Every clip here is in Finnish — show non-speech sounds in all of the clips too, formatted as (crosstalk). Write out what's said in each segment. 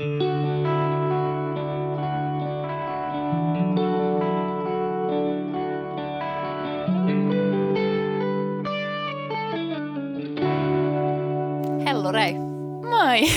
Hello Rei. Moi! (laughs)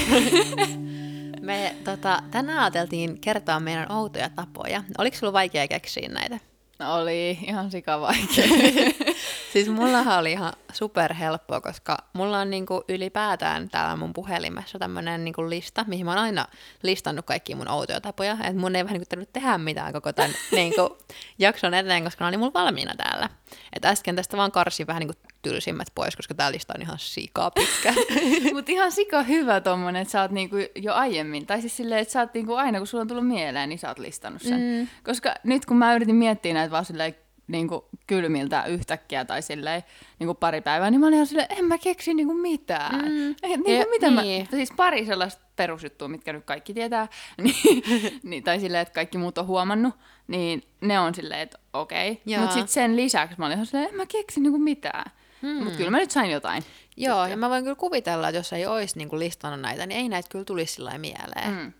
Me tota, tänään ajateltiin kertoa meidän outoja tapoja. Oliko sulla vaikea keksiä näitä? Oli ihan sika vaikea. (laughs) Siis mullahan oli ihan superhelppoa, koska mulla on niinku ylipäätään täällä mun puhelimessa tämmönen niinku lista, mihin mä oon aina listannut kaikki mun outoja tapoja. Että mun ei vähän niinku tarvitse tehdä mitään koko tämän (laughs) niinku jakson eteen, koska ne oli mulla valmiina täällä. Et äsken tästä vaan karsin vähän niinku tylsimmät pois, koska tää lista on ihan sikaa pitkä. (laughs) Mutta ihan sika hyvä tommonen, että sä oot niinku jo aiemmin, tai siis silleen, että sä oot niinku aina kun sulla on tullut mieleen, niin sä oot listannut sen. Mm. Koska nyt kun mä yritin miettiä näitä vaan silleen niin kuin kylmiltä yhtäkkiä tai silleen niin kuin pari päivää, niin mä olin ihan silleen, en mä keksi niin kuin mitään. Mm. Eh, niin kuin, mitä niin. mä, siis pari sellaista perusjuttua, mitkä nyt kaikki tietää, (laughs) niin, niin, tai silleen, että kaikki muut on huomannut, niin ne on silleen, että okei. Okay. Mutta sitten sen lisäksi mä olin ihan silleen, en mä keksi niin kuin mitään. Hmm. Mutta kyllä mä nyt sain jotain. Joo, sitten. ja mä voin kyllä kuvitella, että jos ei olisi niin kuin listannut näitä, niin ei näitä kyllä tulisi sillä mieleen. Mm.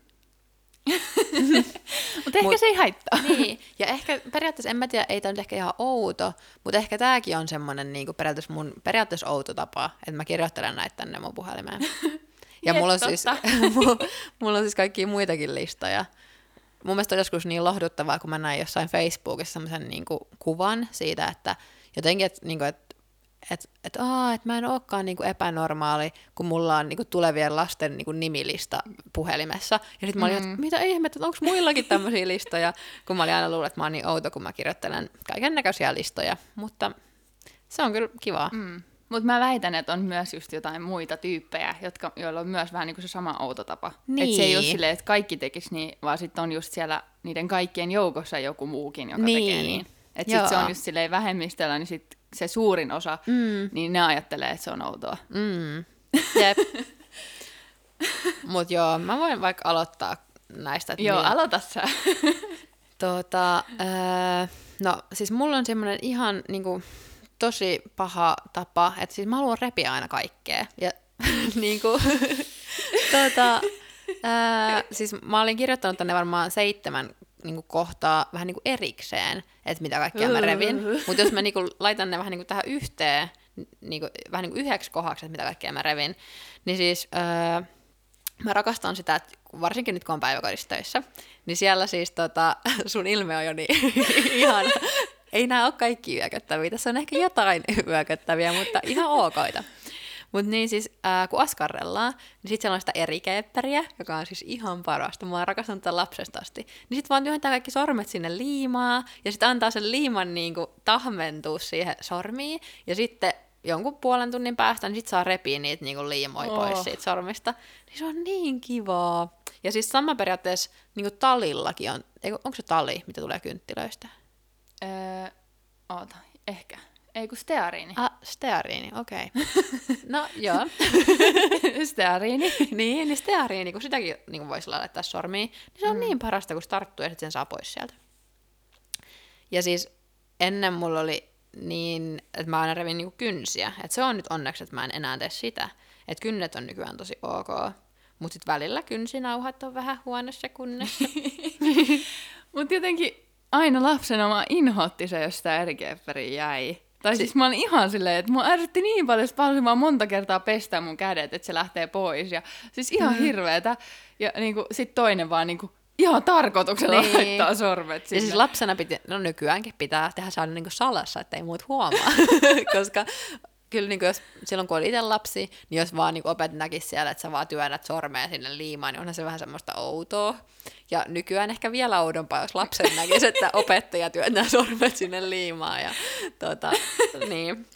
(laughs) mutta ehkä Mut, se ei haittaa. Niin, ja ehkä periaatteessa, en mä tiedä, ei tämä nyt ehkä ihan outo, mutta ehkä tämäkin on semmoinen niin periaatteessa mun periaatteessa outo tapa, että mä kirjoittelen näitä tänne mun puhelimeen. (laughs) Ja mulla on, siis, (laughs) mulla, mulla on siis kaikkia muitakin listoja. Mun mielestä on joskus niin lohduttavaa, kun mä näin jossain Facebookissa semmoisen niin kuvan siitä, että jotenkin, että, niin kuin, että että et, et mä en olekaan niinku epänormaali, kun mulla on niinku tulevien lasten niinku nimilista puhelimessa. Ja sitten mä olin, mm. että mitä ihmettä, onko muillakin tämmöisiä listoja, (laughs) kun mä olin aina luullut, että mä oon niin outo, kun mä kirjoittelen kaiken näköisiä listoja. Mutta se on kyllä kivaa. Mm. Mutta mä väitän, että on myös just jotain muita tyyppejä, jotka, joilla on myös vähän niin kuin se sama outo tapa. Niin. Että se ei ole silleen, että kaikki tekisi niin, vaan sitten on just siellä niiden kaikkien joukossa joku muukin, joka niin. tekee niin. Että sitten se on just silleen vähemmistöllä, niin sit se suurin osa, mm. niin ne ajattelee, että se on outoa. Mm. (laughs) Jep. Mut joo, mä voin vaikka aloittaa näistä. Joo, millä... aloita sä. (laughs) tota, äh, no siis mulla on semmoinen ihan niinku, tosi paha tapa, että siis mä haluan repiä aina kaikkea. Ja (laughs) niinku, tota, äh, siis mä olin kirjoittanut tänne varmaan seitsemän niin kuin kohtaa vähän niin kuin erikseen, että mitä kaikkea mä revin. (laughs) Mutta jos mä niin kuin laitan ne vähän niin kuin tähän yhteen, niin kuin, vähän niin kuin yhdeksi kohdaksi, että mitä kaikkea mä revin, niin siis öö, mä rakastan sitä, että varsinkin nyt kun on päiväkodissa töissä, niin siellä siis tota, (laughs) sun ilme on jo niin (laughs) ihan, ei nämä ole kaikki yököttäviä, tässä on ehkä jotain yököttäviä, mutta ihan okoita. Mutta niin siis, ää, kun askarrellaan, niin sitten siellä on sitä eri keepperiä, joka on siis ihan parasta. Mä oon rakastanut tätä lapsesta asti. Niin sitten vaan työntää kaikki sormet sinne liimaa, ja sitten antaa sen liiman niinku tahmentua siihen sormiin, ja sitten jonkun puolen tunnin päästä, niin sit saa repiä niitä niinku liimoja oh. pois siitä sormista. Niin se on niin kivaa. Ja siis sama periaatteessa niinku talillakin on, onko se tali, mitä tulee kynttilöistä? Öö, oota, ehkä. Ei kun steariini. Ah, steariini, okei. Okay. (laughs) No joo. (laughs) steariini. niin, niin steariini, kun sitäkin niin voisi laittaa sormiin, niin se on mm. niin parasta, kun se tarttuu ja sitten sen saa pois sieltä. Ja siis ennen mulla oli niin, että mä aina revin niin kynsiä. Että se on nyt onneksi, että mä en enää tee sitä. Että kynnet on nykyään tosi ok. Mutta sitten välillä kynsinauhat on vähän huonossa kunnossa. (laughs) Mutta jotenkin aina lapsena mä inhotti se, jos sitä eri jäi. Tai siis mä olin ihan silleen, että mua ärsytti niin paljon, että paljon mä monta kertaa pestää mun kädet, että se lähtee pois. Ja siis ihan mm. hirveetä. Ja niinku, sit toinen vaan niinku, ihan tarkoituksella niin. laittaa sormet sinne. Ja siis lapsena piti, no nykyäänkin pitää tehdä saada niinku salassa, että ei muut huomaa. (laughs) Koska kyllä niin jos, silloin kun oli itse lapsi, niin jos vaan niin opet näkisi siellä, että sä vaan työnnät sormea sinne liimaan, niin onhan se vähän semmoista outoa. Ja nykyään ehkä vielä oudompaa, jos lapsen (laughs) näkisi, että opettaja työntää sormet sinne liimaan. Ja, tota, (laughs) niin.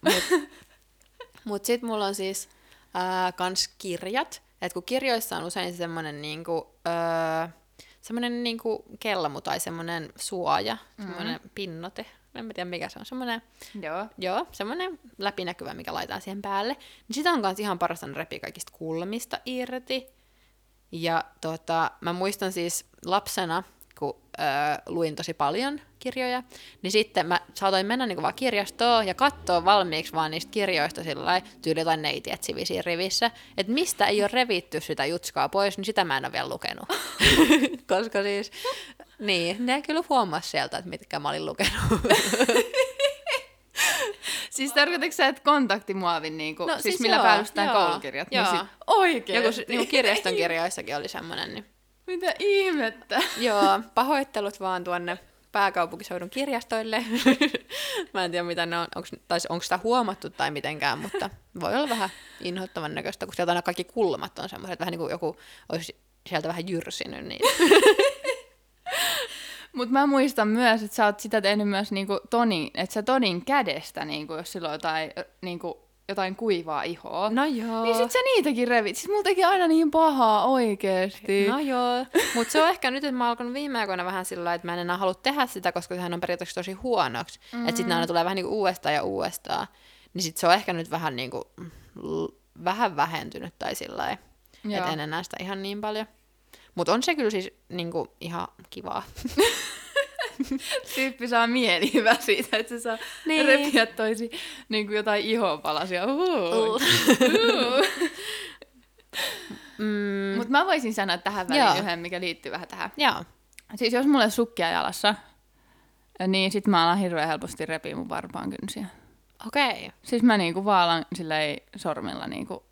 Mutta mut sitten mulla on siis ää, kans kirjat, että kun kirjoissa on usein semmoinen niinku, öö, semmoinen niinku kellamu tai semmoinen suoja, semmoinen mm-hmm. pinnote, en mä tiedä mikä se on, semmoinen, joo. Joo, semmoinen läpinäkyvä, mikä laitetaan siihen päälle. Niin sitä on kanssa ihan parasta repi kaikista kulmista irti. Ja tota, mä muistan siis lapsena, kun luin tosi paljon kirjoja, niin sitten mä saatoin mennä niinku vaan kirjastoon ja katsoa valmiiksi vaan niistä kirjoista sillä tyyli jotain neitietsiviä siinä rivissä, että mistä ei ole revitty sitä jutskaa pois, niin sitä mä en ole vielä lukenut. (laughs) Koska siis, niin, ne kyllä huomasi sieltä, että mitkä mä olin lukenut. (laughs) Siis tarkoitatko sä, että kontaktimuovin, niinku, No, siis, siis millä joo, koulukirjat? joo. Niin sit, oikeesti? Joku niinku kirjaston kirjoissakin oli semmoinen, niin Mitä ihmettä? (laughs) Joo, pahoittelut vaan tuonne pääkaupunkiseudun kirjastoille. (laughs) Mä en tiedä, mitä ne on, onks, tai onko sitä huomattu tai mitenkään, mutta voi olla vähän inhottavan näköistä, kun sieltä aina kaikki kulmat on semmoiset, vähän niin kuin joku olisi sieltä vähän jyrsinyt. Niin. Mutta mä muistan myös, että sä oot sitä tehnyt myös niinku Tonin, että sä Tonin kädestä, niinku, jos sillä on jotain, niinku, jotain kuivaa ihoa. No joo. Niin sit sä niitäkin revit. Siis mulla teki aina niin pahaa oikeesti. No joo, mutta se on ehkä nyt, että mä oon alkanut viime aikoina vähän sillä että mä en enää halua tehdä sitä, koska sehän on periaatteessa tosi huonoksi. Mm. Että sitten aina tulee vähän niin kuin uudestaan ja uudestaan. Niin sit se on ehkä nyt vähän niin kuin, l- vähän vähentynyt tai sillä lailla, että en enää sitä ihan niin paljon. Mutta on se kyllä siis niin kuin, ihan kivaa. (laughs) Tyyppi saa mielihyvää siitä, että se saa Niin. repiä toisi niin jotain ihonpalasia. Uh. Uh. mm, Mutta mä voisin sanoa tähän väliin Joo. yhden, mikä liittyy vähän tähän. joo. Siis jos mulla on sukkia jalassa, niin sit mä alan hirveän helposti repiä mun varpaan kynsiä. Okei. Okay. Siis mä niinku vaalan silleen sormilla niinku,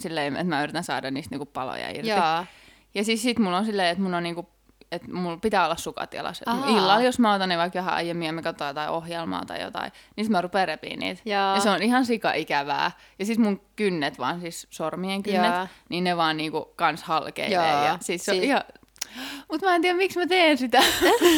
silleen, että mä yritän saada niistä niinku paloja irti. Joo. Ja siis sit mulla on silleen, että mun on niinku, että mulla pitää olla sukat jalassa. Illalla, jos mä otan ne vaikka ihan aiemmin ja me katsotaan jotain ohjelmaa tai jotain, niin sit mä rupean repiä niitä. Joo. Ja se on ihan sika ikävää. Ja siis mun kynnet vaan, siis sormien kynnet, Joo. niin ne vaan niinku kans halkeilee. Joo. Ja siis se on Si- ihan... Mut mä en tiedä, miksi mä teen sitä.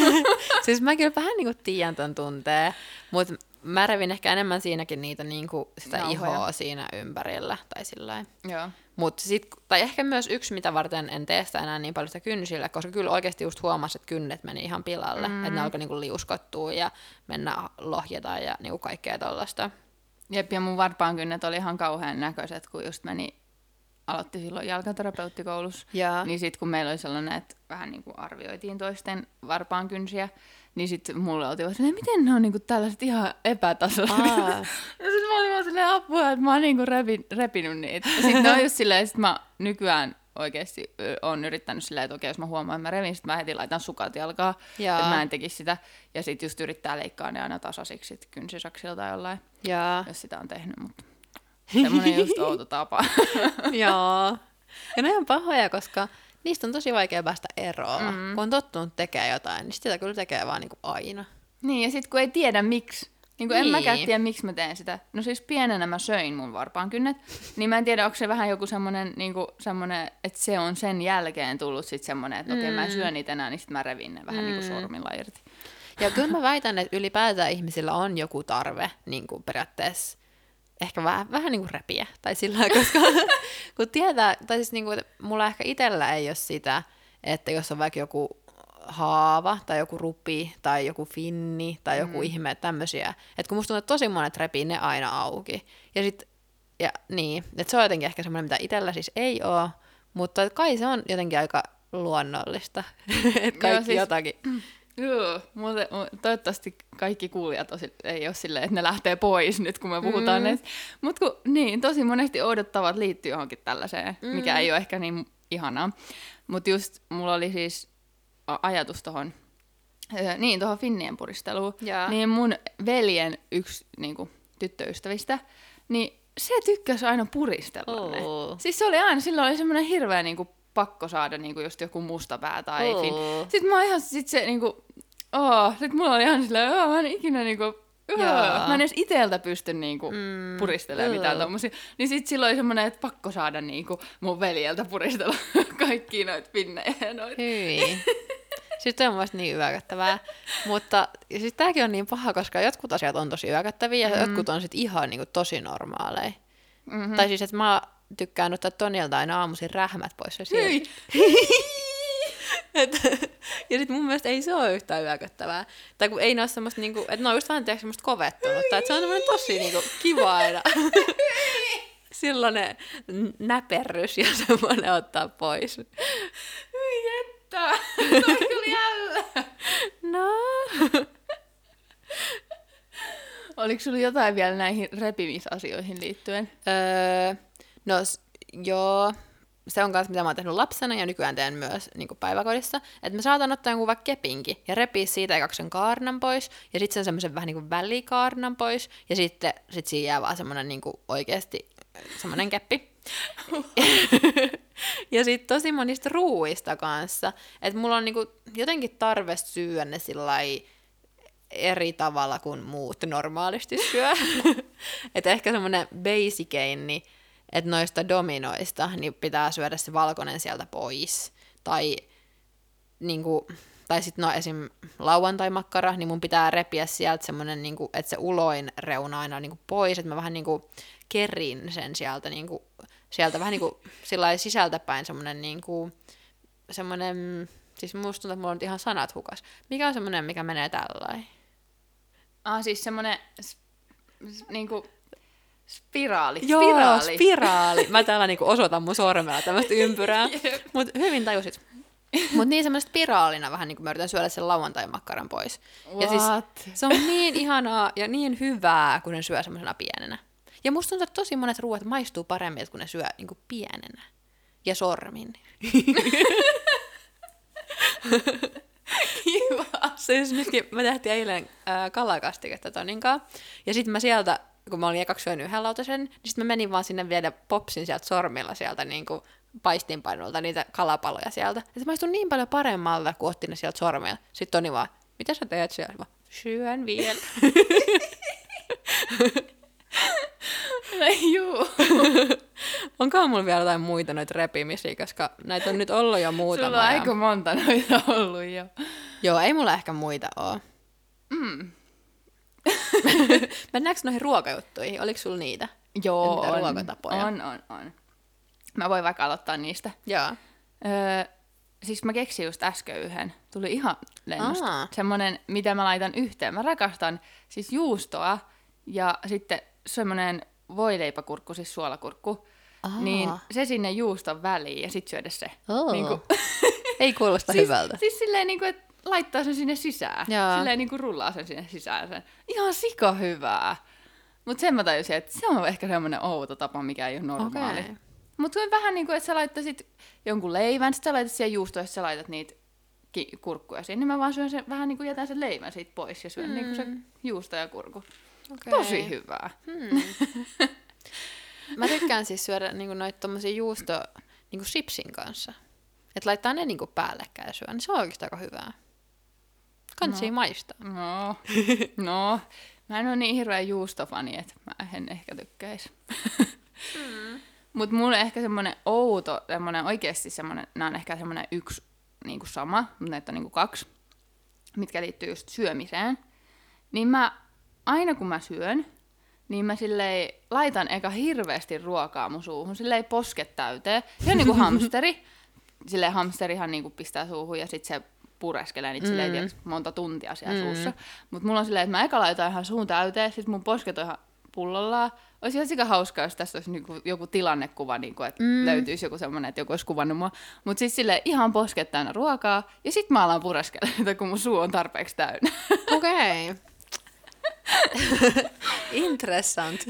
(laughs) siis mä kyllä vähän niinku tiedän ton tuntee, mutta mä revin ehkä enemmän siinäkin niitä niinku sitä Nauhoja. ihoa siinä ympärillä tai sillä Joo. Mut sit, tai ehkä myös yksi, mitä varten en tee sitä enää niin paljon sitä kynsillä, koska kyllä oikeasti just huomasi, että kynnet meni ihan pilalle, mm. että ne alkoi niinku liuskottua ja mennä lohjeta ja niinku kaikkea tollasta. Jep, ja mun varpaan kynnet oli ihan kauhean näköiset, kun just meni, aloitti silloin jalkaterapeuttikoulussa. Ja, Niin sitten kun meillä oli sellainen, että vähän niin kuin arvioitiin toisten varpaan kynsiä, niin sitten mulle oltiin vaan silleen, miten ne on niin kuin tällaiset ihan epätasoiset. Aa. (laughs) ja sitten mä olin vaan silleen apua, että mä oon niin kuin repi, repinyt niitä. Ja sitten ne on just silleen, että mä nykyään oikeasti on yrittänyt silleen, että okei, jos mä huomaan, että mä revin, sitten mä heti laitan sukat jalkaa, Jaa. että mä en tekisi sitä. Ja sitten just yrittää leikkaa ne aina tasaisiksi sit kynsisaksilta tai jollain, ja, jos sitä on tehnyt, mutta semmoinen just outo tapa. (laughs) Joo. Ja ne on pahoja, koska niistä on tosi vaikea päästä eroon. Mm. Kun on tottunut tekemään jotain, niin sitä kyllä tekee vaan niinku aina. Niin, ja sitten kun ei tiedä miksi, niin kuin en Niin. mäkään tiedä, miksi mä teen sitä. No siis pienenä mä söin mun varpaan kynnet, niin mä en tiedä, onko se vähän joku semmoinen, niin semmoinen että se on sen jälkeen tullut sitten semmoinen, että mm. okei, mä en syö niitä enää, niin sitten mä revin ne vähän mm. niin kuin sormilla irti. Ja kyllä mä väitän, että ylipäätään ihmisillä on joku tarve niin kuin periaatteessa ehkä vähän, vähän niin kuin repiä. Tai sillä lailla, koska (laughs) kun tietää, tai siis niin kuin, mulla ehkä itsellä ei ole sitä, että jos on vaikka joku haava tai joku rupi tai joku finni tai joku mm. ihme, tämmöisiä. Että kun musta tuntuu, että tosi monet repii ne aina auki. Ja sit, ja niin, että se on jotenkin ehkä semmoinen, mitä itsellä siis ei ole, mutta kai se on jotenkin aika luonnollista, (laughs) että kaikki siis- jotakin. (clears throat) Joo, muuten, toivottavasti kaikki kuulijat osi, ei ole silleen, että ne lähtee pois nyt, kun me puhutaan mm. Mutta niin, tosi monesti odottavat liittyy johonkin tällaiseen, mm. mikä ei ole ehkä niin ihanaa. Mutta just mulla oli siis ajatus tuohon, niin tuohon finnien puristeluun, Jaa. niin mun veljen yksi niin kuin, tyttöystävistä, niin se tykkäsi aina puristella ne. Oo. Siis se oli aina, silloin oli semmoinen hirveä niin kuin, pakko saada niin kuin, just joku mustapää tai fin. Sitten mä oon ihan, sit se niinku, oh, sit mulla oli ihan silleen, oh, mä en ikinä niinku, Jaa. mä en edes iteltä pysty niinku mm, puristelemaan mitään joo. tommosia. Niin sit silloin oli semmonen, että pakko saada niinku mun veljeltä puristella (laughs) kaikki noit pinnejä ja noit. Hyi. Sitten on vasta niin yökättävää. Mutta siis tämäkin on niin paha, koska jotkut asiat on tosi yökättäviä ja mm. jotkut on sitten ihan niin kuin, tosi normaaleja. Mm-hmm. Tai siis, että mä tykkään ottaa Tonilta aina aamuisin rähmät pois. Ja. (laughs) Et, ja sitten mun mielestä ei se ole yhtään yökättävää. Tai kun ei ne ole semmoista, niinku, että ne on just vähän tiedätkö, semmoista kovettunutta. Että se on tämmöinen tosi niinku, kiva aina. Silloinen näperrys ja semmoinen ottaa pois. Hyi että, toi kyllä jälle. ihanaa. Oliko sulla jotain vielä näihin repimisasioihin liittyen? Öö, no joo, se on myös mitä mä oon tehnyt lapsena ja nykyään teen myös niin päiväkodissa. Että mä saatan ottaa jonkun vaikka kepinkin ja repiä siitä ekaksi sen kaarnan pois ja sitten sen semmoisen vähän niin kuin välikaarnan pois ja sitten sit siinä jää vaan semmoinen niin oikeasti semmoinen keppi. (laughs) ja sitten tosi monista ruuista kanssa. Että mulla on niinku jotenkin tarve syödä ne sillai eri tavalla kuin muut normaalisti syö. (laughs) että ehkä semmoinen basikein, niin että noista dominoista niin pitää syödä se valkoinen sieltä pois. Tai, niinku, tai sitten no esim. lauantai-makkara, niin mun pitää repiä sieltä semmoinen, niinku, että se uloin reuna aina on niinku pois, että mä vähän niinku kerin sen sieltä, niinku, sieltä vähän niinku sillä sisältäpäin semmoinen niinku, semmoinen, siis musta tuntuu, että mulla on ihan sanat hukas. Mikä on semmoinen, mikä menee tällainen? Ah, siis semmonen s- s- niinku spiraali. Joo, spiraali. spiraali. Mä täällä niinku osoitan mun sormella tämmöistä ympyrää. (laughs) Jep. Mut hyvin tajusit. Mut niin semmoista spiraalina vähän niinku mä yritän syödä sen lauantai-makkaran pois. Ja siis What? se on niin ihanaa ja niin hyvää, kun ne syö semmoisena pienenä. Ja musta tuntuu, että tosi monet ruoat maistuu paremmin, kun ne syö niinku pienenä. Ja sormin. (laughs) (laughs) Kiva. Siis nytkin me tehtiin eilen ää, kalakastiketta Toninkaan. Ja sitten mä sieltä, kun mä olin ekaksi syönyt yhden lautasen, niin sitten mä menin vaan sinne viedä popsin sieltä sormilla sieltä niin kuin paistinpainolta niitä kalapaloja sieltä. Ja se maistui niin paljon paremmalta, kun otti ne sieltä sormilla. Sitten Toni vaan, mitä sä teet siellä? Mä, syön vielä. (laughs) (laughs) No juu. (laughs) Onkohan mulla vielä jotain muita noita repimisiä, koska näitä on nyt ollut jo muutama. Sulla on ja- aika monta noita ollut jo. Joo, ei mulla ehkä muita oo. Mm. (laughs) Mennäänkö noihin ruokajuttuihin? Oliko sulla niitä? Joo, on, ruokatapoja? on, on, on. Mä voin vaikka aloittaa niistä. Joo. Öö, siis mä keksin just äsken yhden. Tuli ihan lennosta. Aa. Semmonen, mitä mä laitan yhteen. Mä rakastan siis juustoa ja sitten semmonen voileipäkurkku, siis suolakurkku. Aa. Niin se sinne juuston väliin ja sit syödä se. Oo. Niinku, (laughs) Ei kuulosta siis, hyvältä. siis silleen niinku, että laittaa sen sinne sisään. Jaa. Silleen niinku rullaa sen sinne sisään. Sen. Ihan sika hyvää. Mutta sen mä tajusin, että se on ehkä semmoinen outo tapa, mikä ei ole normaali. Okei. Mutta vähän niin kuin, että sä laittaisit jonkun leivän, sit sä laitat siihen juustoa, ja sä laitat niitä ki- kurkkuja siihen, niin mä vaan syön sen, vähän niin kuin jätän sen leivän siitä pois ja syön mm. niin kuin se juusto ja kurkku. Okei. Tosi hyvää. Hmm. (laughs) Mä tykkään siis syödä niinku noita tommosia juusto niinku chipsin kanssa. Että laittaa ne niinku päällekkäin ja syö, niin se on oikeastaan aika hyvää. Kansi no. maistaa. No, no, mä en ole niin hirveä juustofani, että mä en ehkä tykkäisi. Hmm. Mutta mulle ehkä semmoinen outo, semmoinen oikeasti semmoinen, nämä on ehkä semmoinen yksi niinku sama, mutta näitä on niinku kaksi, mitkä liittyy just syömiseen. Niin mä, aina kun mä syön, niin mä silleen laitan eka hirveästi ruokaa mun suuhun, silleen posket täyteen. Ihan niinku (laughs) hamsteri. Silleen hamsterihan niinku pistää suuhun ja sit se pureskelee niitä mm. silleen tiiäks, monta tuntia siellä mm. suussa. Mutta mulla on silleen, että mä eka laitan ihan suun täyteen, sit mun posket on ihan pullollaan. Olisi ihan sika hauskaa, jos tästä olisi niinku joku tilannekuva, niinku, että mm. löytyisi joku semmoinen, että joku olisi kuvannut mua. Mutta siis silleen ihan posket täynnä ruokaa, ja sit mä alan pureskella, kun mun suu on tarpeeksi täynnä. Okei. (laughs) (laughs) Interessant.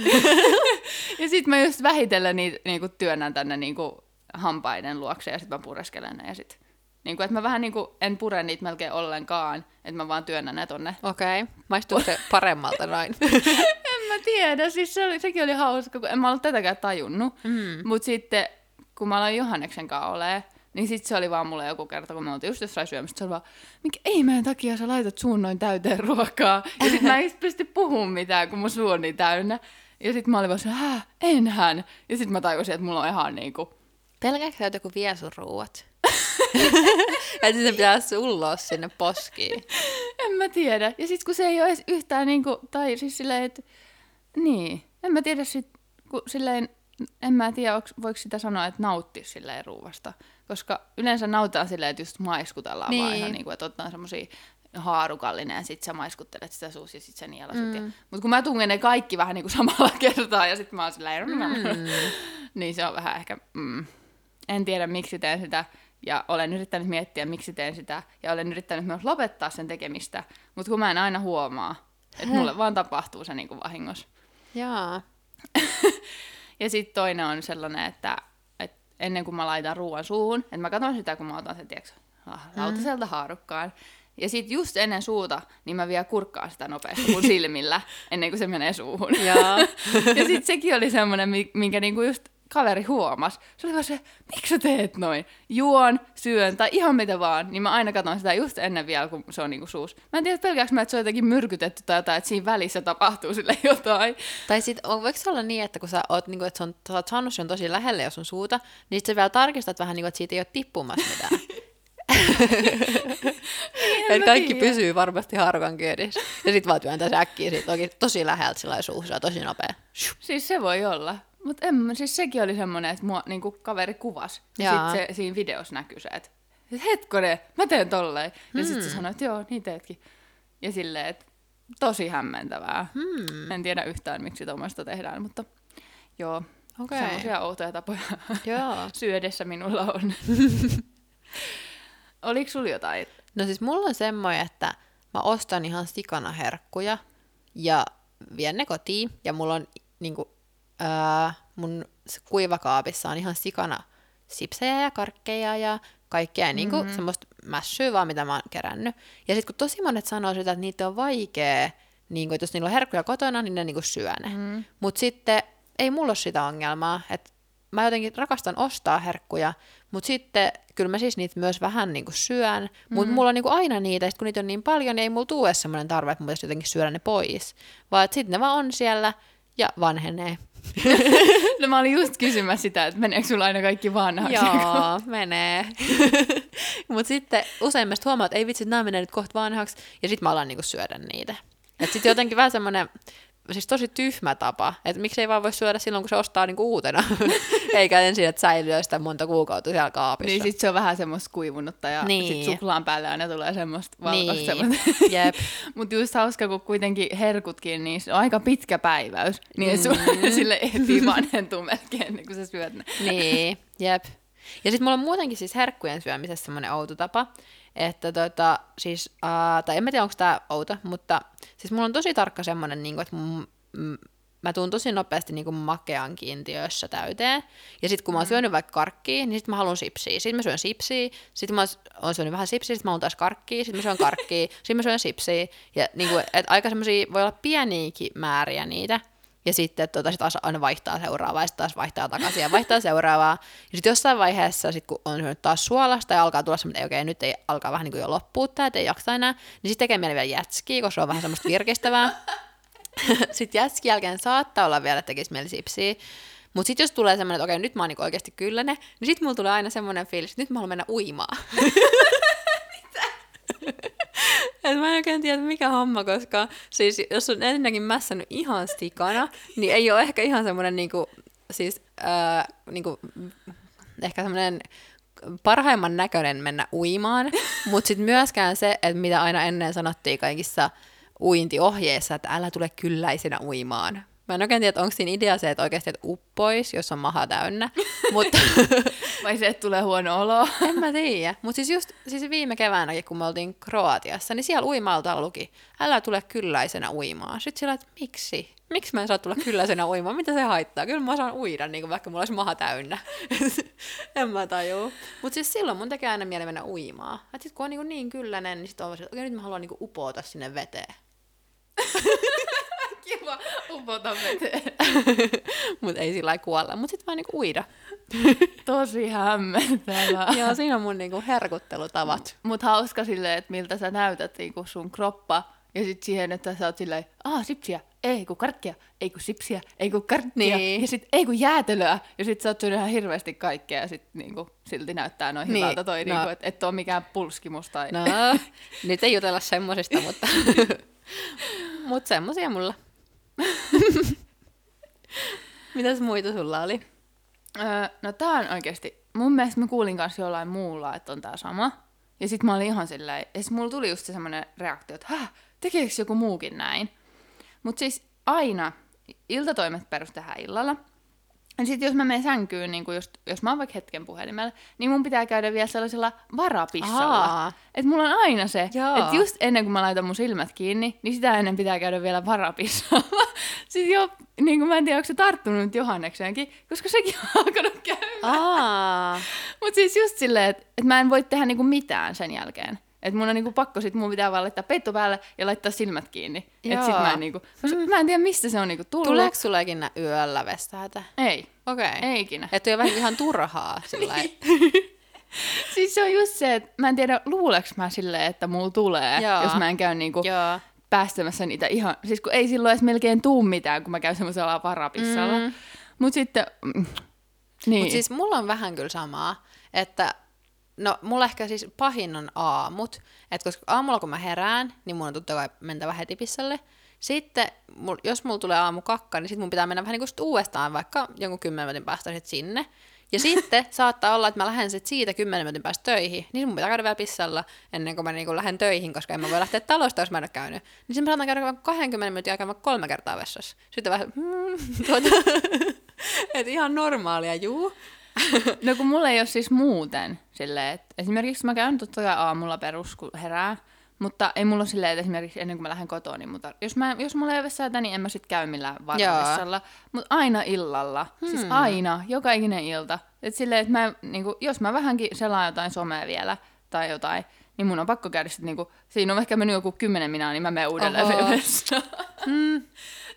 Ja sit mä just vähitellen niitä niinku työnnän tänne niinku hampaiden luokse ja sit mä pureskelen ne ja sit niinku, että mä vähän niinku en pure niitä melkein ollenkaan, että mä vaan työnnän ne tonne. Okei. Okay. Maistuu se paremmalta noin. (laughs) En mä tiedä, siis se oli, sekin oli hauska, kun en mä ollut tätäkään tajunnut. Mm. Mut sitten, kun mä aloin Johanneksen kanssa olee, niin sit se oli vaan mulle joku kerta, kun me oltiin just jossain syömistä, se oli vaan, minkä ihmeen takia sä laitat suun noin täyteen ruokaa? Ja sit mä en pysty puhumaan mitään, kun mun suu on niin täynnä. Ja sit mä olin vaan se, hä, enhän. Ja sit mä tajusin, että mulla on ihan niinku, Pelkääkö että joku vie sun ruuat? (laughs) että sen pitää sulloa sinne poskiin. en mä tiedä. Ja sit kun se ei ole edes yhtään niinku, tai siis silleen, että niin, en mä tiedä sit, kun silleen, en mä tiedä, onks, voiko sitä sanoa, että nauttia silleen ruuvasta. Koska yleensä nautitaan silleen, että just maiskutellaan niin. vaan Niin. ihan niinku, että ottaa semmosia haarukallinen ja sit sä maiskuttelet sitä suussa ja sit sä nielaset. Mm. Mutta kun mä tungen ne kaikki vähän niinku samalla (laughs) kertaa ja sit mä oon silleen, mm. (laughs) niin se on vähän ehkä, mm, en tiedä miksi teen sitä. Ja olen yrittänyt miettiä, miksi teen sitä. Ja olen yrittänyt myös lopettaa sen tekemistä. Mutta kun mä en aina huomaa, että mulle vaan tapahtuu se niin kuin vahingossa. Jaa. (laughs) Ja sitten toinen on sellainen, että, että ennen kuin mä laitan ruoan suuhun, että mä katson sitä, kun mä otan sen, tiedätkö, lautaselta haarukkaan. Ja sitten just ennen suuta, niin mä vielä kurkkaan sitä nopeasti mun (laughs) silmillä, ennen kuin se menee suuhun. (laughs) Ja sitten sekin oli semmoinen, mi- minkä niinku just kaveri huomas. Se oli vaan se, miksi sä teet noin? Juon, syön tai ihan mitä vaan, niin mä aina katson sitä just ennen vielä, kun se on niinku suus. Mä en tiedä, pelkääkö mä, että se on jotenkin myrkytetty tai jotain, että siinä välissä tapahtuu sille (laughs) jotain. Tai sit, on, voiko se olla niin, että kun sä oot, niin kuin, että on, sä oot saanut sen tosi lähelle jos sun suuta, niin sit sä vielä tarkistat vähän, niin kuin, että siitä ei ole tippumassa mitään. (laughs) (laughs) mä kaikki tiedä. pysyy varmasti haarukan kyydissä. Ja sit vaan työntää se äkkiä siitä toki, tosi läheltä sillä suussa tosi nopea. Siis se voi olla. Mutta en, siis sekin oli semmoinen, että mua niinku kaveri kuvasi. Ja sitten siinä videossa näkyy se, että et hetkone, mä teen tolleen. Ja sitten se sanoi, että joo, niin teetkin. Ja silleen, että tosi hämmentävää. Hmm. En tiedä yhtään, miksi tuommoista tehdään, mutta joo. Okei. Semmoisia outoja tapoja (laughs) Joo. (laughs) syödessä minulla on. (laughs) Oliko sulla jotain? No siis mulla on semmoinen, että mä ostan ihan sikana herkkuja ja vien ne kotiin. Ja mulla on niinku, ää, mun s- kuivakaapissa on ihan sikana sipsejä ja karkkeja ja kaikkea mm-hmm. semmoista mässyä vaan, mitä mä oon kerännyt. Ja sitten kun tosi monet sanoo sitä, että niitä on vaikea, niinku, että jos niillä on herkkuja kotona, niin ne niinku syö ne. Mm-hmm. Mutta sitten ei mulla ole sitä ongelmaa, että mä jotenkin rakastan ostaa herkkuja, mutta sitten kyllä mä siis niitä myös vähän niinku syön, mutta mm. mulla on niinku aina niitä, ja sit kun niitä on niin paljon, niin ei mulla tule semmoinen tarve, että mun pitäisi jotenkin syödä ne pois, vaan sitten ne vaan on siellä ja vanhenee. (laughs) No mä olin just kysymässä sitä, että meneekö sulla aina kaikki vanhaksi? Joo, (laughs) menee. (laughs) mutta sitten useimmista huomaa, että ei vitsi, nämä menee nyt kohta vanhaksi, ja sitten mä alan niinku syödä niitä. Et sitten jotenkin vähän semmoinen, siis tosi tyhmä tapa, että miksi ei vaan voi syödä silloin, kun se ostaa niinku uutena, (laughs) eikä ensin, että säilyy sitä monta kuukautta siellä kaapissa. Niin sit se on vähän semmoista kuivunutta ja Niin. sit suklaan päälle aina tulee semmoista valkoista. Niin, (laughs) jep. (laughs) Mutta just hauska, kun kuitenkin herkutkin, niin se on aika pitkä päiväys. Niin mm. sun sille ehtii vanhentua melkein ennen kuin sä syöt ne. niin, jep. Ja sitten mulla on muutenkin siis herkkujen syömisessä semmoinen outo tapa, että tota, siis, uh, tai en mä tiedä onko tämä outo, mutta siis mulla on tosi tarkka semmoinen, niin että mä tuun tosi nopeasti niin makean kiintiössä täyteen. Ja sitten kun mä oon syönyt vaikka karkkia, niin sitten mä haluan sipsiä. Sitten mä syön sipsiä, sitten mä oon syönyt vähän sipsiä, sitten mä haluan taas karkkia, sitten mä syön karkkia, sitten mä syön sipsiä. Ja niin kuin, että aika semmoisia, voi olla pieniäkin määriä niitä. Ja sitten tota, sit aina vaihtaa seuraavaa, ja sitten taas vaihtaa takaisin ja vaihtaa seuraavaa. Ja sitten jossain vaiheessa, sit kun on syönyt taas suolasta ja alkaa tulla semmoinen, okei, nyt ei alkaa vähän niin kuin jo loppua että ei jaksa enää, niin sitten tekee mieli vielä jätskiä, koska se on vähän semmoista virkistävää. (laughs) sitten jätskin jälkeen saattaa olla vielä, että tekisi mieli sipsiä. Mutta sitten jos tulee semmoinen, että okei, nyt mä oon niinku oikeasti kylläne, niin sitten mulla tulee aina semmoinen fiilis, että nyt mä haluan mennä uimaan. (laughs) Et mä en oikein tiedä, mikä homma, koska siis jos on ensinnäkin mässännyt ihan sikana, niin ei ole ehkä ihan semmoinen niinku, siis ää, niinku, ehkä semmoinen parhaimman näköinen mennä uimaan, (laughs) mutta sitten myöskään se, että mitä aina ennen sanottiin kaikissa uintiohjeissa, että älä tule kylläisenä uimaan. Mä en oikein tiedä, onko siinä idea se, että oikeasti että uppois, jos on maha täynnä, (laughs) mutta (laughs) Vai se, että tulee huono olo. (laughs) en mä tiedä. Mutta siis just siis viime keväänäkin, kun me oltiin Kroatiassa, niin siellä uimalta luki, älä tule kylläisenä uimaan. Sitten sillä, että miksi? Miksi mä en saa tulla kylläisenä uimaan? Mitä se haittaa? Kyllä mä saan uida, niin kuin vaikka mulla olisi maha täynnä. en mä tajuu. Mutta siis silloin mun tekee aina mieli mennä uimaan. Et sit kun on niin, niin kylläinen, niin sit on että okei, nyt mä haluan niin upota sinne veteen. Kiva upota veteen. (laughs) Mutta ei sillä kuolla. Mutta sitten vaan niin uida. (laughs) Tosi hämmentävää. Joo, siinä on mun niin herkuttelutavat. Mut hauska silleen, että miltä sä näytät niinku sun kroppa. Ja sit siihen, että sä oot silleen, aah, sipsiä, ei kun karkkia, ei kun sipsiä, ei kun karkkia. Niin. Ja sit ei kun jäätelöä. Ja sit sä oot syönyt ihan hirveästi kaikkea ja sit niinku, silti näyttää noin Niin, hyvältä toi, no. niinku, että et oo mikään pulskimus tai... No, (laughs) nyt ei jutella semmosista, mutta, mutta semmosia mulla. (laughs) Mitäs muita sulla oli? Öö, no tää on oikeesti, mun mielestä mä kuulin kanssa jollain muulla, että on tää sama. Ja sit mä olin ihan silleen, ja sit mulla tuli just se semmonen reaktio, että häh, tekeekö joku muukin näin? Mut siis aina, iltatoimet perustetaan illalla, sitten jos mä menen sänkyyn, niin just, jos mä oon vaikka hetken puhelimella, niin mun pitää käydä vielä sellaisella varapissalla. Että mulla on aina se, että just ennen kuin mä laitan mun silmät kiinni, niin sitä ennen pitää käydä vielä varapissalla. (laughs) Sitten jo, niin kuin mä en tiedä, onko se tarttunut nyt Johannekseenkin, koska sekin on (laughs) alkanut käydä. Aa. Mutta siis just silleen, että et mä en voi tehdä niinku mitään sen jälkeen. Että mun on niinku pakko sit, mun pitää vaan laittaa peitto päälle ja laittaa silmät kiinni. Että sit mä en niinku, koska mä en tiedä mistä se on niinku tullut. Tuleeko sulle ikinä yöllä vessahätä? Ei, Okei. Okay. ei ikinä. Että on vähän ihan turhaa (laughs) sillä Niin. (laughs) Siis se on just se, että mä en tiedä luuleks mä silleen, että mulla tulee, Joo. jos mä en käy niinku Joo. päästämässä niitä ihan, siis kun ei silloin edes melkein tuu mitään, kun mä käyn semmoisella varapissalla. Mm. Mut sitten, mm, niin. Mutta siis mulla on vähän kyllä samaa, että no mulla ehkä siis pahin on aamut, että koska aamulla kun mä herään, niin mun on totta kai mentävä heti pissalle. Sitten, mul, jos mulla tulee aamu kakka, niin sit mun pitää mennä vähän niin kuin uudestaan vaikka jonkun kymmenen minuutin päästä sit sinne. Ja sitten (laughs) saattaa olla, että mä lähden sit siitä kymmenen minuutin päästä töihin, niin mun pitää käydä vielä pissalla ennen kuin mä niinku lähden töihin, koska en mä voi lähteä talosta, jos mä en ole käynyt. Niin sitten mä saatan käydä vaikka 20 minuutin aikana kolme kertaa vessassa. Sitten vähän, hmm, (laughs) tuota, (laughs) että ihan normaalia, juu. (laughs) No kun mulla ei ole siis muuten silleen, että esimerkiksi mä käyn totta kai aamulla perus, kun herää, mutta ei mulla ole silleen, että esimerkiksi ennen kuin mä lähden kotoa, niin mutta jos, mä, jos mulla ei ole vessaita, niin en mä sit käy millään varvessalla. Mutta aina illalla, hmm. siis aina, joka ikinen ilta. Et silleen, että mä, niinku, jos mä vähänkin selaan jotain somea vielä tai jotain, niin mun on pakko käydä sit niinku, siinä on ehkä mennyt joku kymmenen minaa, niin mä menen uudelleen vessaan. (laughs)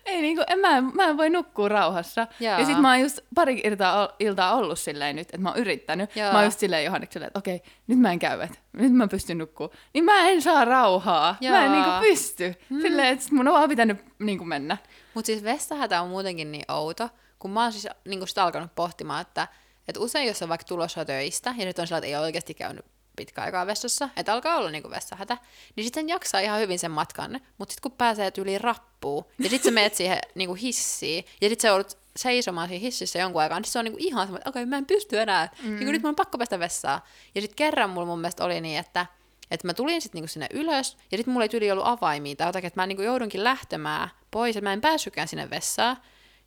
Ei niinku, en, mä, en- mä en voi nukkua rauhassa. Jaa. Ja sit mä oon just pari iltaa, iltaa ollut silleen nyt, että mä oon yrittänyt. Jaa. Mä oon just silleen Johannekselle, että okei, nyt mä en käy, että nyt mä pystyn nukkuu. Niin mä en saa rauhaa. Mä en Jaa. niinku pysty. Mm. Silleen, että mun on vaan pitänyt niinku mennä. Mutta siis vessahätä on muutenkin niin outo, kun mä oon siis niin sitä alkanut pohtimaan, että, että usein jos on vaikka tulossa töistä, ja nyt on sellainen, että ei ole oikeasti käynyt pitkä aikaa vessassa, että alkaa olla niin vessahätä, niin sitten jaksaa ihan hyvin sen matkan, mutta sitten kun pääsee yli rappuun, ja sitten sä meet siihen (laughs) niin hissiin, ja sitten sä joudut seisomaan siinä hississä jonkun aikaa, niin se on niin ihan semmoinen, että okei, mä en pysty enää, mm. niin nyt mun on pakko päästä vessaan. Ja sitten kerran mulla mun mielestä oli niin, että että mä tulin sitten niinku sinne ylös, ja sitten mulla ei tyyli ollut avaimia tai jotakin, että mä niinku joudunkin lähtemään pois, että mä en päässytkään sinne vessaan.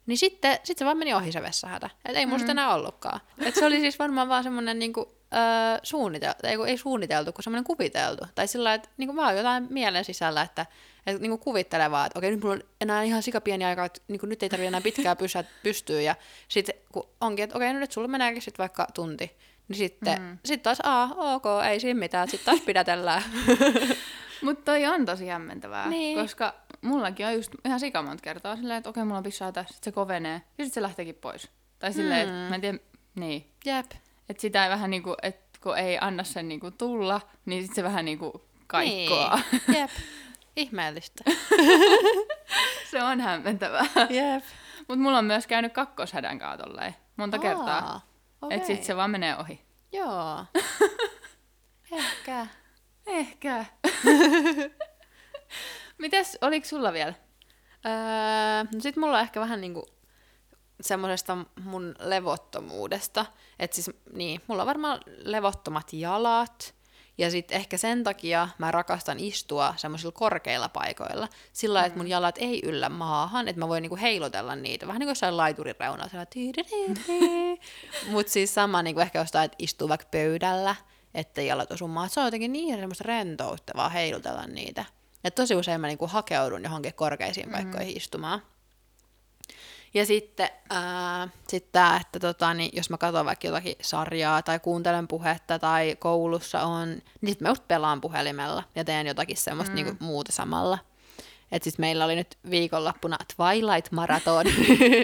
Niin sitten sit se vaan meni ohi se vessahätä. Että ei mulla mm. enää ollutkaan. Et se oli siis varmaan vaan semmoinen niinku, öö, suunniteltu, ei, ei suunniteltu, kun semmoinen kuviteltu. Tai sillä että niinku vaan jotain mielen sisällä, että et niinku kuvittelee vaan, että okei, nyt mulla on enää ihan sikapieni aika, että niinku nyt ei tarvitse enää pitkää pysää (laughs) pystyä. Ja sitten kun onkin, että okei, no nyt sulla meneekin sitten vaikka tunti. Niin sitten mm. sit taas, aa, ok, ei siinä mitään, sitten taas pidätellään. (laughs) Mutta toi on tosi hämmentävää, Niin. koska mullakin on just ihan sikamonta kertaa silleen, että okei, mulla on pissaata, sit se kovenee, ja sitten se lähteekin pois. Tai silleen, Hmm. että mä en tiedä, niin. Jep. Että sitä ei vähän niinku, että kun ei anna sen niinku tulla, niin sit se vähän niinku kaikkoa. Niin. Jep. (laughs) Ihmeellistä. (laughs) se on hämmentävää. Jep. Mutta mulla on myös käynyt kakkoshädän kanssa tolleen monta kertaa. Aa, Okay. Että sit se vaan menee ohi. Joo. (laughs) Ehkä. Ehkä. Mites, oliko sulla vielä? Öö, no sit mulla on ehkä vähän niinku semmoisesta mun levottomuudesta. Että siis niin, mulla on varmaan levottomat jalat. Ja sitten ehkä sen takia mä rakastan istua semmoisilla korkeilla paikoilla. Sillä lailla, että mun jalat ei yllä maahan, että mä voin niinku heilutella niitä. Vähän niin kuin jossain laiturin reunalla. (laughs) Mutta siis sama niinku ehkä jostain, että istuu vaikka pöydällä, että jalat osu maahan. Se on jotenkin niin semmoista rentouttavaa heilutella niitä. Ja tosi usein mä niinku hakeudun johonkin korkeisiin paikkoihin istumaan. Ja sitten ää, sit tää, että tota, niin jos mä katson vaikka jotakin sarjaa tai kuuntelen puhetta tai koulussa on, niin sit mä just pelaan puhelimella ja teen jotakin semmoista mm. niinku muuta samalla. Et siis meillä oli nyt viikonloppuna Twilight Marathon.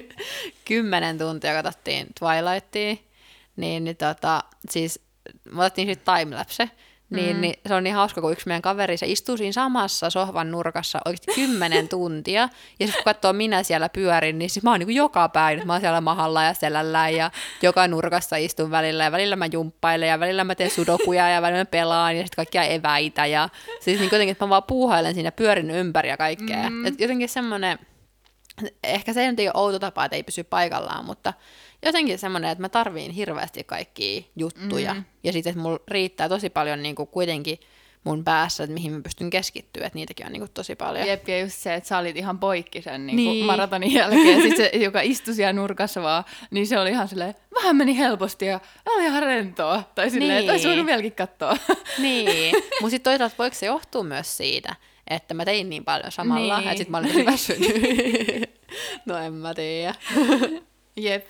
(laughs) Kymmenen tuntia katsottiin Twilightia. Niin, niin tota, siis me otettiin siitä timelapse. Niin, mm. niin, se on niin hauska, kun yksi meidän kaveri, se istuu siinä samassa sohvan nurkassa oikeasti kymmenen tuntia, ja sitten kun katsoo minä siellä pyörin, niin siis mä oon niin kuin joka päivä, mä oon siellä mahalla ja selällään, ja joka nurkassa istun välillä, ja välillä mä jumppailen, ja välillä mä teen sudokuja, ja välillä mä pelaan, ja sitten kaikkia eväitä, ja siis niin jotenkin, että mä vaan puuhailen siinä pyörin ympäri ja kaikkea. Mm. Et jotenkin semmoinen, ehkä se ei ole outo tapa, että ei pysy paikallaan, mutta jotenkin semmoinen, että mä tarviin hirveästi kaikkia juttuja. Mm. Ja sitten, että mulla riittää tosi paljon niin kuin kuitenkin mun päässä, että mihin mä pystyn keskittyä, että niitäkin on niinku tosi paljon. Jep, ja just se, että sä olit ihan poikki sen niin Niin. maratonin jälkeen. Ja sit se, joka istui siellä nurkassa vaan, niin se oli ihan silleen, vähän meni helposti ja oli ihan rentoa. Tai silleen, niin. että olisi Niin. voinut vieläkin katsoa. Niin, (laughs) mutta sitten toisaalta voiko se johtua myös siitä, että mä tein niin paljon samalla, Niin. että sitten mä olin väsynyt. (laughs) no en mä tiedä. Jep,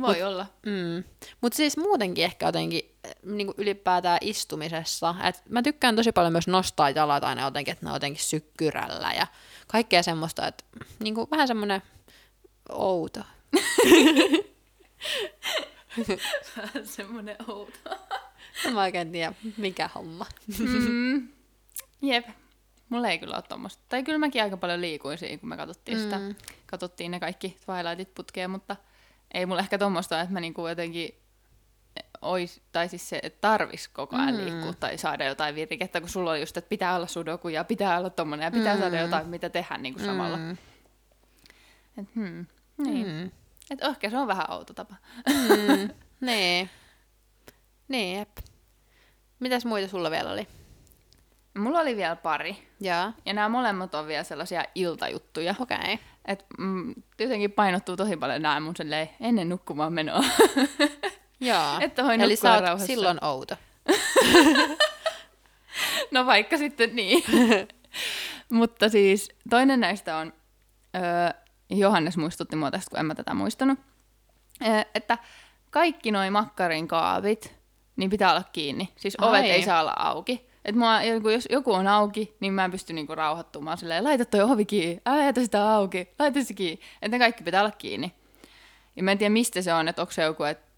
voi Mut, olla. Mm. Mutta siis muutenkin ehkä jotenkin niin ylipäätään istumisessa, että mä tykkään tosi paljon myös nostaa jalat aina jotenkin, että ne on jotenkin sykkyrällä ja kaikkea semmoista, että niin kuin vähän semmoinen outo. Semmoinen outo. (laughs) En mä oikein tiedä, mikä homma. Mm. (laughs) Jep. Mulla ei kyllä ole tommoista. Tai kyllä mäkin aika paljon liikuin siinä, kun me katsottiin sitä. Mm. Katsottiin ne kaikki Twilightit putkeen, mutta ei mulla ehkä tommoista, että mä niinku jotenkin ois, tai siis se, että tarvis koko ajan Mm. liikkua tai saada jotain virikettä, kun sulla oli just, että pitää olla sudoku ja pitää olla tommonen ja pitää saada Mm. jotain, mitä tehdä niinku samalla. Mm. Et, hmm. niin. Mm. Et ehkä se on vähän outo tapa. Mm. (laughs) niin. Niin, jep. Mitäs muita sulla vielä oli? Mulla oli vielä pari. Jaa. Ja nämä molemmat on vielä sellaisia iltajuttuja. Okei. Okay. Et mm, jotenkin painottuu tosi paljon nämä mun ennen nukkumaan menoa. (laughs) Joo. Että voi Eli sä oot rauhassa. silloin outo. (laughs) no vaikka sitten niin. (laughs) Mutta siis toinen näistä on, öö, Johannes muistutti mua tästä, kun en mä tätä muistanut, öö, että kaikki noi makkarin kaapit, niin pitää olla kiinni. Siis ovet Ai. ei saa olla auki. Et mua, jos joku on auki, niin mä en pysty niinku rauhoittumaan silleen, laita toi ovi kiinni, älä jätä sitä auki, laita se kiinni. Että ne kaikki pitää olla kiinni. Ja mä en tiedä, mistä se on, että onko se joku, että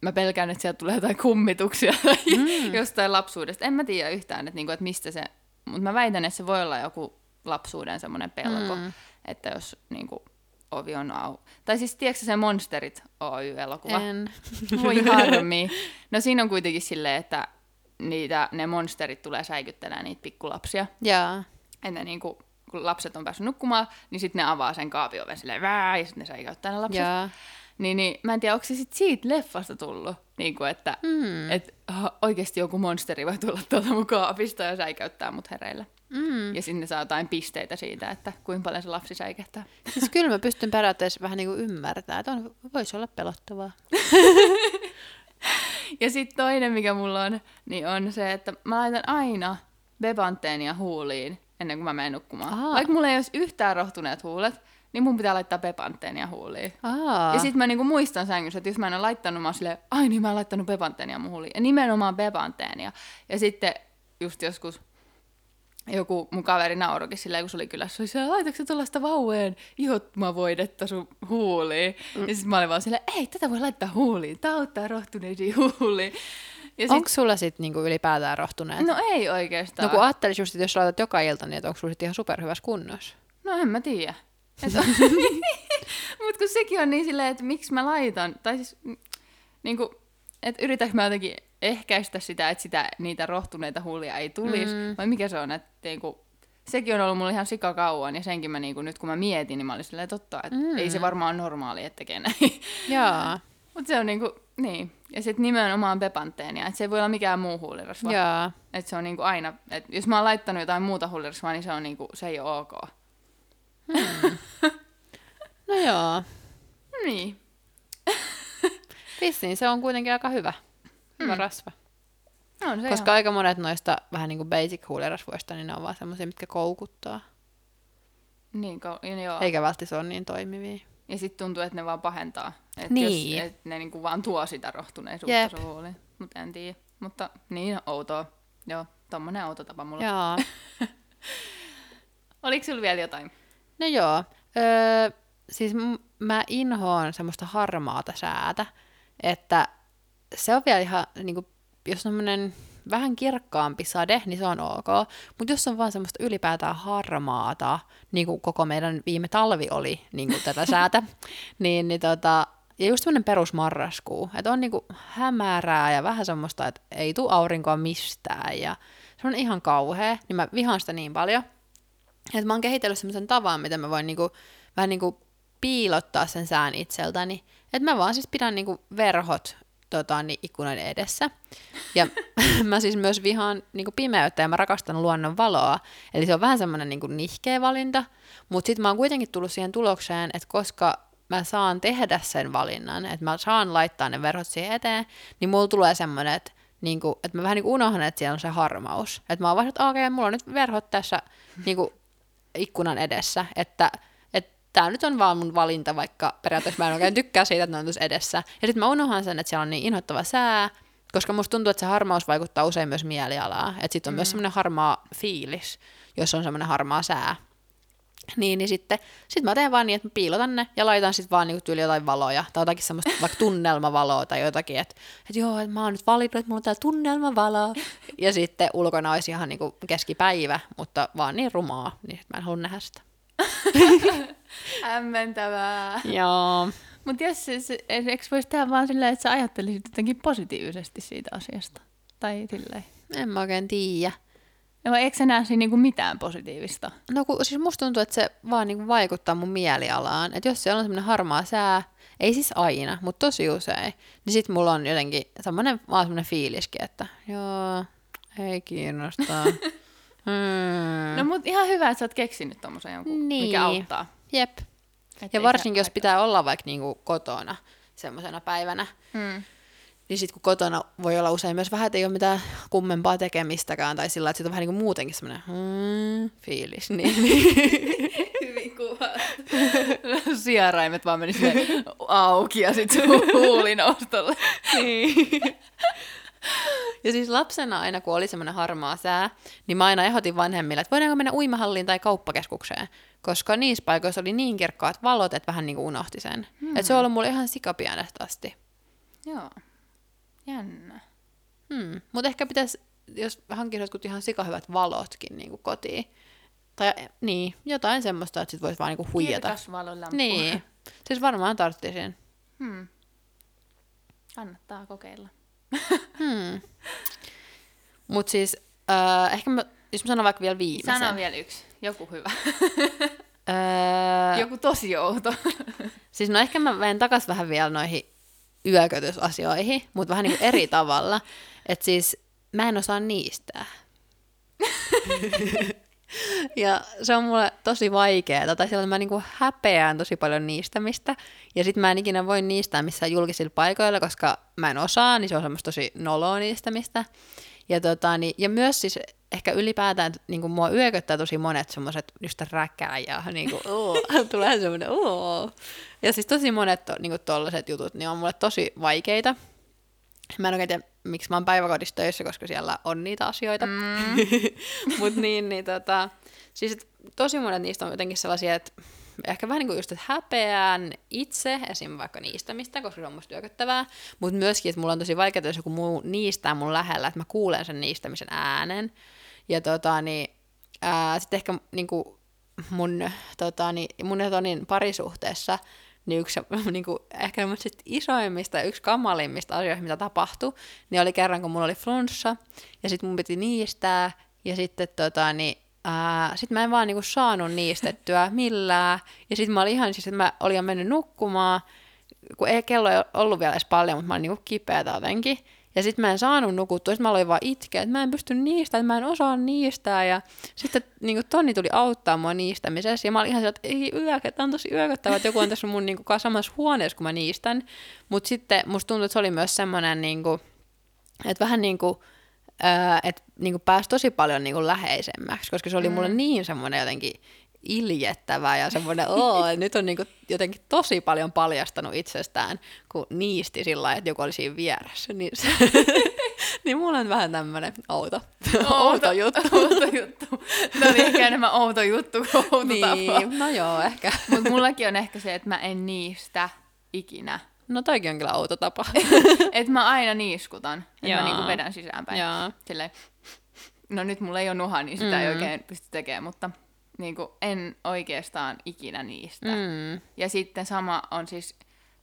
mä pelkään, että sieltä tulee jotain kummituksia (laughs) mm. jostain lapsuudesta. En mä tiedä yhtään, että, niinku, että mistä se, mutta mä väitän, että se voi olla joku lapsuuden semmoinen pelko, mm. että jos niinku, ovi on au. Tai siis, tiedätkö se Monsterit Oy-elokuva? En. Voi harmi. (laughs) No siinä on kuitenkin silleen, että niitä, ne monsterit tulee säikyttelemään niitä pikkulapsia. Jaa. Että niinku, kun lapset on päässyt nukkumaan, niin sitten ne avaa sen kaapioven silleen vää, ja sitten ne säikäyttää ne lapset. Jaa. Niin, niin, mä en tiedä, onko se sit siitä leffasta tullut, niin kuin, että Mm. et, oikeasti joku monsteri voi tulla tuolta mun kaapista ja säikäyttää mut hereillä. Mm. Ja sinne saa jotain pisteitä siitä, että kuinka paljon se lapsi säikähtää. Siis kyllä mä pystyn periaatteessa vähän niinku ymmärtämään, että on, voisi olla pelottavaa. (laughs) Ja sitten toinen, mikä mulla on, niin on se, että mä laitan aina bebanteenia huuliin ennen kuin mä menen nukkumaan. Aa. Vaikka mulla ei olisi yhtään rohtuneet huulet, niin mun pitää laittaa bebanteenia huuliin. Aa. Ja sitten mä niinku muistan sängyssä, että jos mä en ole laittanut, mä oon silleen, ai niin mä oon laittanut bebanteenia mun huuliin. Ja nimenomaan bebanteenia. Ja sitten just joskus joku mun kaveri naurokin silleen, kun se oli kylässä, se oli laitatko tuollaista vaueen ihottumavoidetta sun huuliin? Mm. Ja sitten mä olin vaan silleen, ei, tätä voi laittaa huuliin, tää auttaa rohtuneisiin huuliin. Ja sit, Onko sulla sitten niinku ylipäätään rohtuneet? no ei oikeastaan. no kun ajattelis just, että jos laitat joka ilta, niin onko sulla sit ihan superhyvässä kunnossa? No en mä tiedä. (laughs) Mutta kun sekin on niin silleen, että miksi mä laitan, tai siis mm, niin kuin, että yritänkö mä jotenkin ehkäistä sitä, että sitä, niitä rohtuneita huulia ei tulisi, mm. vai mikä se on, että niin kuin, sekin on ollut mulla ihan sika kauan, ja senkin mä niin kuin, nyt kun mä mietin, niin mä olin silleen totta, että mm. ei se varmaan ole normaali, että tekee näin. (laughs) Jaa. Mutta se on niinku, niin. Ja sitten nimenomaan bepanteenia, että se ei voi olla mikään muu huulirasva. Jaa. Että se on niinku aina, että jos mä oon laittanut jotain muuta huulirasvaa, niin se on niinku, se ei ole ok. (laughs) No joo. Niin. Vissiin se on kuitenkin aika hyvä. Hyvä mm. rasva. On se Koska aika monet noista vähän niin kuin basic huulirasvoista, niin ne on vaan semmoisia, mitkä koukuttaa. ihan... Niin, ko- joo. Eikä välttämättä ole niin toimivia. Ja sitten tuntuu, että ne vaan pahentaa. Että Niin. Jos, et ne niinku vaan tuo sitä rohtuneisuutta Jep. huuliin. Mutta en tiedä. Mutta niin, outoa. Joo, tommonen outo tapa mulla. Joo. (laughs) Oliko sulla vielä jotain? No joo. Öö, siis m- mä inhoon semmoista harmaata säätä, että se on vielä ihan, niin kuin, jos on vähän kirkkaampi sade, niin se on ok. Mutta jos on vaan semmoista ylipäätään harmaata, niin kuin koko meidän viime talvi oli niin kuin tätä (laughs) säätä, niin, niin tota, ja just semmoinen perusmarraskuu, että on niinku hämärää ja vähän semmoista, että ei tule aurinkoa mistään ja se on ihan kauhea, niin mä vihaan sitä niin paljon, että mä oon kehitellyt semmoisen tavan, miten mä voin niinku, vähän niinku piilottaa sen sään itseltäni. Että mä vaan siis pidän niinku verhot tota, niin ikkunan edessä. Ja (laughs) mä siis myös vihaan niin kuin pimeyttä ja mä rakastan luonnon valoa. Eli se on vähän semmoinen niin kuin nihkeä valinta. Mutta sitten mä oon kuitenkin tullut siihen tulokseen, että koska mä saan tehdä sen valinnan, että mä saan laittaa ne verhot siihen eteen, niin mulla tulee semmoinen, että niin kuin, että mä vähän niin kuin unohdan, että siellä on se harmaus. Että mä oon vaan, että okei, okay, mulla on nyt verhot tässä (laughs) niin kuin ikkunan edessä, että tämä nyt on vaan mun valinta, vaikka periaatteessa mä en oikein tykkää siitä, että ne on tuossa edessä. Ja sitten mä unohan sen, että siellä on niin inhottava sää, koska musta tuntuu, että se harmaus vaikuttaa usein myös mielialaan. Että sitten on mm. myös semmoinen harmaa fiilis, jos on semmoinen harmaa sää. Niin, niin sitten sit mä teen vaan niin, että mä piilotan ne ja laitan sitten vaan niinku tyyli jotain valoja tai jotakin semmoista vaikka tunnelmavaloa tai jotakin, että et joo, että mä oon nyt valinnut, että mulla on täällä tunnelmavalo. Ja sitten ulkona olisi ihan niinku keskipäivä, mutta vaan niin rumaa, niin mä en halua nähdä sitä. (laughs) Hämmentävää. Joo. Mutta jos siis, eikö voisi tehdä vaan silleen, että sä ajattelisit jotenkin positiivisesti siitä asiasta? Tai silleen? En mä oikein tiedä. No eikö sä näe siinä niinku mitään positiivista? No kun, siis musta tuntuu, että se vaan niinku vaikuttaa mun mielialaan. Että jos siellä on semmoinen harmaa sää, ei siis aina, mutta tosi usein, niin sit mulla on jotenkin semmoinen, vaan semmoinen fiiliskin, että joo, ei kiinnosta. (laughs) hmm. No mut ihan hyvä, että sä oot keksinyt tommosen jonkun, niin. mikä auttaa. Jep. Et ja varsinkin, jos pitää olla vaikka niinku kotona semmoisena päivänä, hmm niin sitten kun kotona voi olla usein myös vähän, että ei ole mitään kummempaa tekemistäkään, tai sillä että on vähän niin kuin muutenkin semmoinen hmm, fiilis. Niin. (laughs) Hyvin kuva. (laughs) Sieraimet vaan meni auki ja sitten huuli noustolle. niin. Ja siis lapsena aina, kun oli semmoinen harmaa sää, niin mä aina ehdotin vanhemmille, että voidaanko mennä uimahalliin tai kauppakeskukseen. Koska niissä paikoissa oli niin kirkkaat valot, että vähän niin kuin unohti sen. Hmm. Että se on ollut mulle ihan sikapienestä asti. Joo. Jännä. Hmm. Mutta ehkä pitäisi, jos hankkisit jotkut ihan sikahyvät valotkin niin kuin kotiin. Tai niin, jotain semmoista, että sit voisi vaan niinku huijata. Kirkasvalolamppu. Niin. Siis varmaan tarttisin. Hmm. Kannattaa kokeilla. Hmm. Mut siis, äh, ehkä mä, jos mä sanon vaikka vielä viimeisen. Sano vielä yksi. Joku hyvä. äh, Joku tosi outo. siis no ehkä mä menen takas vähän vielä noihin yökötysasioihin, mutta vähän niin kuin eri tavalla. Että siis mä en osaa niistä. (laughs) ja se on mulle tosi vaikeaa, tai siellä mä niinku häpeään tosi paljon niistämistä, ja sitten mä en ikinä voi niistää missään julkisilla paikoilla, koska mä en osaa, niin se on semmoista tosi noloa niistämistä. Ja, tota, niin, ja myös siis ehkä ylipäätään niin kuin mua yököttää tosi monet semmoiset just räkää ja (laughs) niin kuin, oh, tulee semmoinen oh. Ja siis tosi monet to, niin tollaset jutut niin on mulle tosi vaikeita. Mä en oikein tiedä, miksi mä oon päiväkodissa töissä, koska siellä on niitä asioita. Mm. (laughs) Mut niin, niin tota, siis tosi monet niistä on jotenkin sellaisia, että ehkä vähän niin kuin just, että häpeään itse esim. vaikka niistämistä, koska se on musta työköttävää, mutta myöskin, että mulla on tosi vaikeaa, jos joku muu niistää mun lähellä, että mä kuulen sen niistämisen äänen. Ja tota, niin, sitten ehkä niin kuin mun, tota, niin, mun parisuhteessa niin yksi (laughs) niin kuin, ehkä isoimmista, yksi kamalimmista asioista, mitä tapahtui, niin oli kerran, kun mulla oli flunssa, ja sitten mun piti niistää, ja sitten tota, niin, sitten mä en vaan niinku saanut niistettyä millään. Ja sitten mä olin ihan siis, että mä olin mennyt nukkumaan, kun ei kello ei ollut vielä edes paljon, mutta mä olin niinku kipeätä jotenkin. Ja sitten mä en saanut nukuttua, sitten mä aloin vaan itkeä, että mä en pysty niistä, että mä en osaa niistää. Ja sitten niin Tonni tuli auttaa mua niistämisessä, ja mä olin ihan sieltä, että ei yökä, tämä on tosi yököttävä, että joku on tässä mun niin kuin, samassa huoneessa, kun mä niistän. Mutta sitten musta tuntui, että se oli myös semmoinen, niin kuin, että vähän niin kuin, että niin kuin pääsi tosi paljon niin kuin läheisemmäksi, koska se oli mm. mulle niin semmoinen jotenkin iljettävä ja semmoinen, oo, (laughs) nyt on niinku jotenkin tosi paljon paljastanut itsestään, kun niisti sillä lailla, että joku oli siinä vieressä. Niin, se, (laughs) niin mulla on vähän tämmöinen outo, outo, outo juttu. (laughs) outo juttu. No niin, ehkä enemmän outo juttu kuin outo niin, tapa. no joo, ehkä. Mutta mullakin on ehkä se, että mä en niistä ikinä. No toikin on kyllä outo tapa. että mä aina niiskutan, että mä niinku vedän sisäänpäin. Silleen, no nyt mulla ei ole nuha, niin sitä mm. ei oikein pysty tekemään, mutta niin kuin, en oikeastaan ikinä niistä. Mm. Ja sitten sama on siis,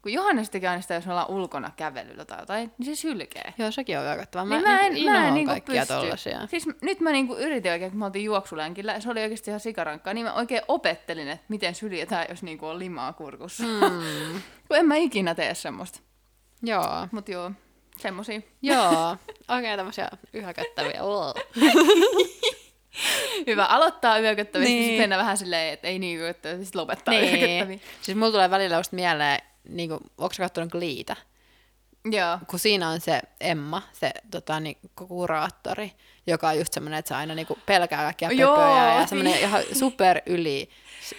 kun Johannes tekee aina sitä, jos me ollaan ulkona kävelyllä tai jotain, niin se sylkee. Joo, sekin on yllättävää. Mä, niin mä en, niin mä en niin kaikkia pysty. Tollasia. Siis nyt mä niin kuin yritin oikein, kun me oltiin juoksulenkillä, ja se oli oikeasti ihan sikarankkaa, niin mä oikein opettelin, että miten syljetään, jos niin kuin on limaa kurkussa. Mm. (laughs) kun en mä ikinä tee semmoista. Joo. Mut joo. Semmosia. Joo, (laughs) oikein tämmöisiä yhäköttäviä. (laughs) (laughs) Hyvä aloittaa yököttävistä, niin. Niin. sitten mennä vähän silleen, että ei niin yököttävistä, sitten lopettaa niin. yököttäviä. niin. Siis mulla tulee välillä just mieleen, niin kuin, onko sä kattonut Gleetä? Joo. kun siinä on se Emma, se tota, niin, kuraattori, joka on just semmoinen, että se aina niin kuin, pelkää kaikkia Joo, pöpöjä ja niin. semmoinen ihan super yli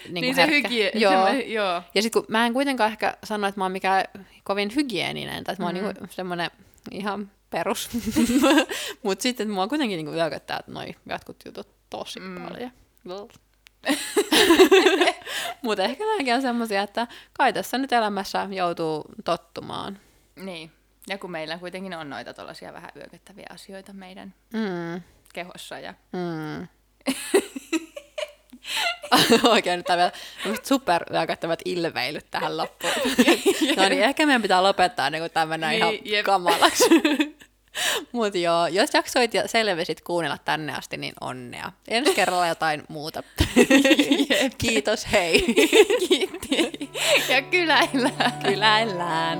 niin, Niin niin se hygie, Joo. semmoinen- joo. Ja sitten kun mä en kuitenkaan ehkä sano, että mä oon mikään kovin hygieninen, tai että mä oon Mm. niinku semmoinen ihan perus. (laughs) Mutta sitten että mua kuitenkin niinku että noi jotkut jutut tosi Mm. paljon. (laughs) Mutta ehkä nämäkin on semmoisia, että kai tässä nyt elämässä joutuu tottumaan. Niin. Ja kun meillä kuitenkin on noita tuollaisia vähän yököttäviä asioita meidän Mm. kehossa ja Mm. (laughs) (laughs) Oikein nyt tämmöset super yökättävät ilveilyt tähän loppuun. (laughs) no niin, ehkä meidän pitää lopettaa niin kun tää mennään Niin, ihan jep. kamalaksi. (laughs) Mut joo, jos jaksoit ja selvisit kuunnella tänne asti, niin onnea. Ensi kerralla jotain muuta. Kiitos, hei. kiitti. Ja kyläillään. Kyläillään.